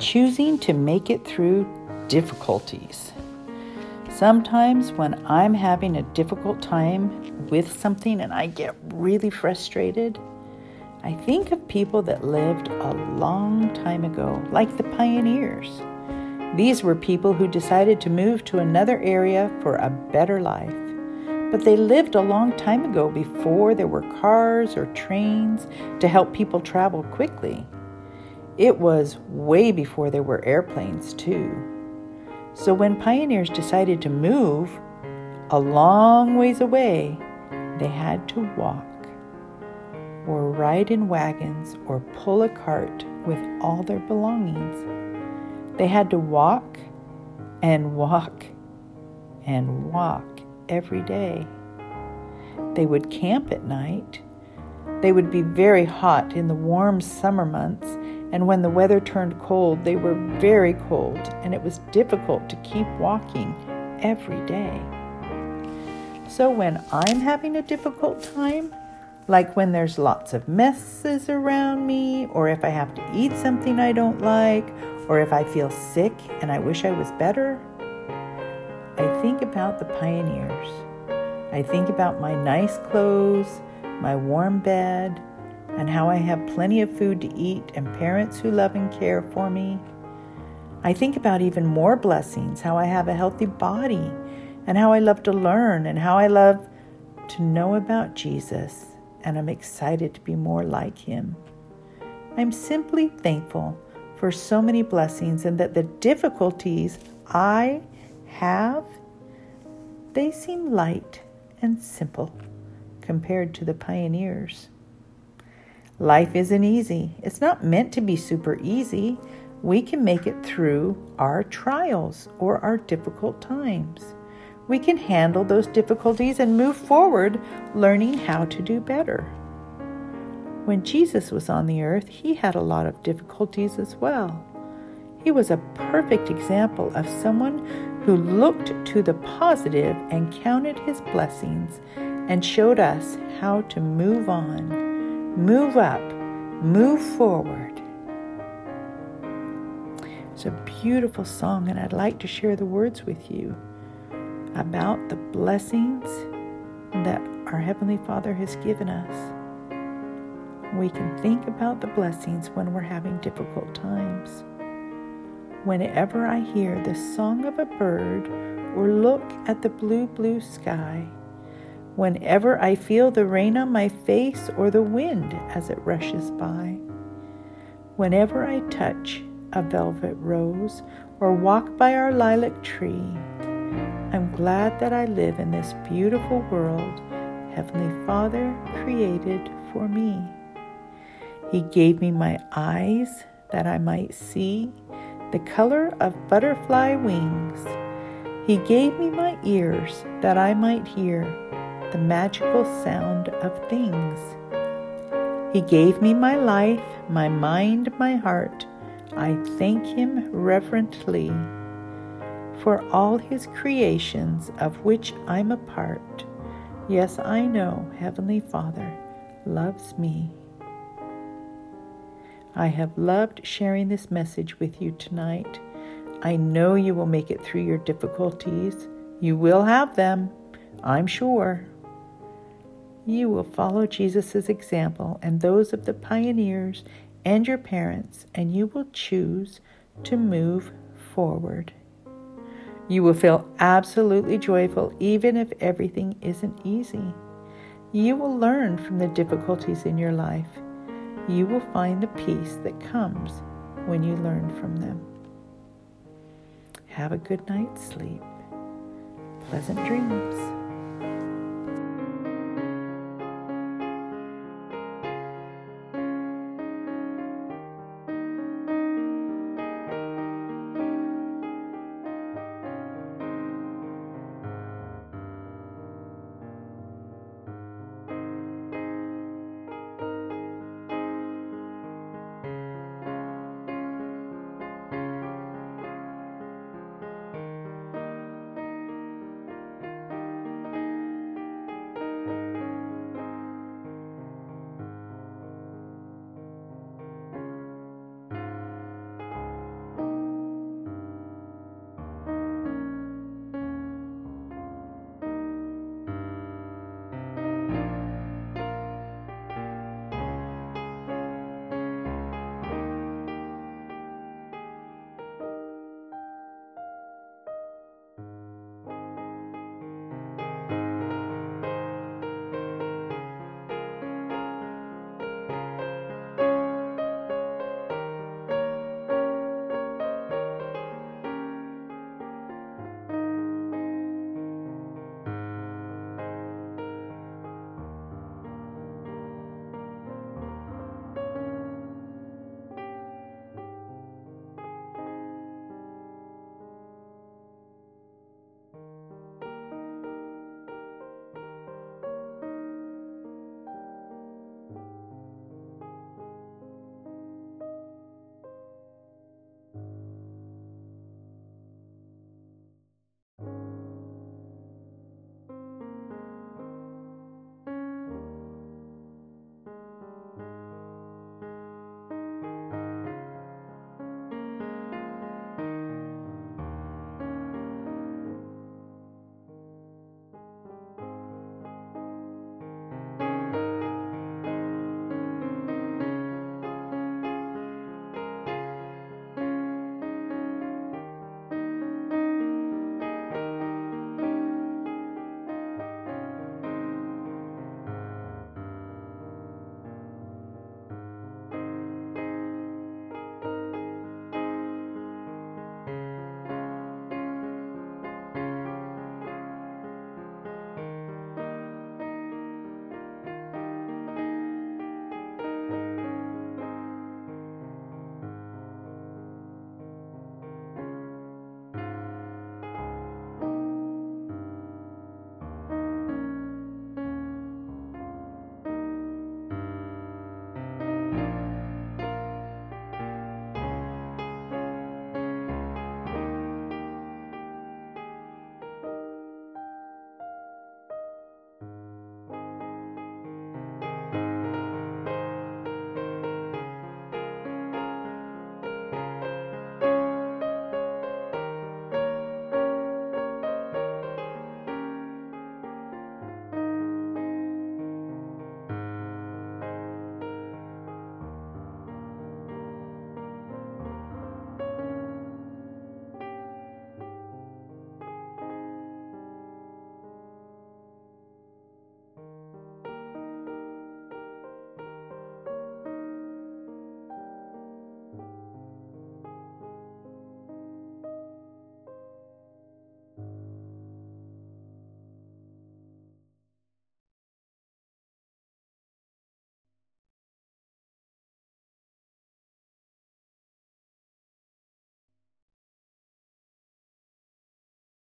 choosing to make it through difficulties. Sometimes, when I'm having a difficult time with something and I get really frustrated, I think of people that lived a long time ago, like the pioneers. These were people who decided to move to another area for a better life. But they lived a long time ago before there were cars or trains to help people travel quickly. It was way before there were airplanes, too. So when pioneers decided to move a long ways away, they had to walk, or ride in wagons, or pull a cart with all their belongings. They had to walk and walk and walk every day. They would camp at night. They would be very hot in the warm summer months and when the weather turned cold, they were very cold, and it was difficult to keep walking every day. So when I'm having a difficult time, like when there's lots of messes around me, or if I have to eat something I don't like, or if I feel sick and I wish I was better, I think about the pioneers. I think about my nice clothes, my warm bed, and how I have plenty of food to eat and parents who love and care for me. I think about even more blessings how I have a healthy body, and how I love to learn, and how I love to know about Jesus, and I'm excited to be more like him. I'm simply thankful for so many blessings and that the difficulties I have they seem light and simple compared to the pioneers. Life isn't easy. It's not meant to be super easy. We can make it through our trials or our difficult times. We can handle those difficulties and move forward, learning how to do better. When Jesus was on the earth, he had a lot of difficulties as well. He was a perfect example of someone who looked to the positive and counted his blessings and showed us how to move on move up, move forward. It's a beautiful song, and I'd like to share the words with you about the blessings that our Heavenly Father has given us. We can think about the blessings when we're having difficult times. Whenever I hear the song of a bird or look at the blue, blue sky, whenever I feel the rain on my face or the wind as it rushes by. Whenever I touch a velvet rose or walk by our lilac tree, I'm glad that I live in this beautiful world Heavenly Father created for me. He gave me my eyes that I might see the color of butterfly wings. He gave me my ears that I might hear the magical sound of things. He gave me my life, my mind, my heart. I thank Him reverently for all His creations of which I'm a part. Yes, I know Heavenly Father loves me. I have loved sharing this message with you tonight. I know you will make it through your difficulties. You will have them, I'm sure you will follow Jesus' example and those of the pioneers and your parents, and you will choose to move forward. You will feel absolutely joyful even if everything isn't easy. You will learn from the difficulties in your life. You will find the peace that comes when you learn from them. Have a good night's sleep. Pleasant dreams.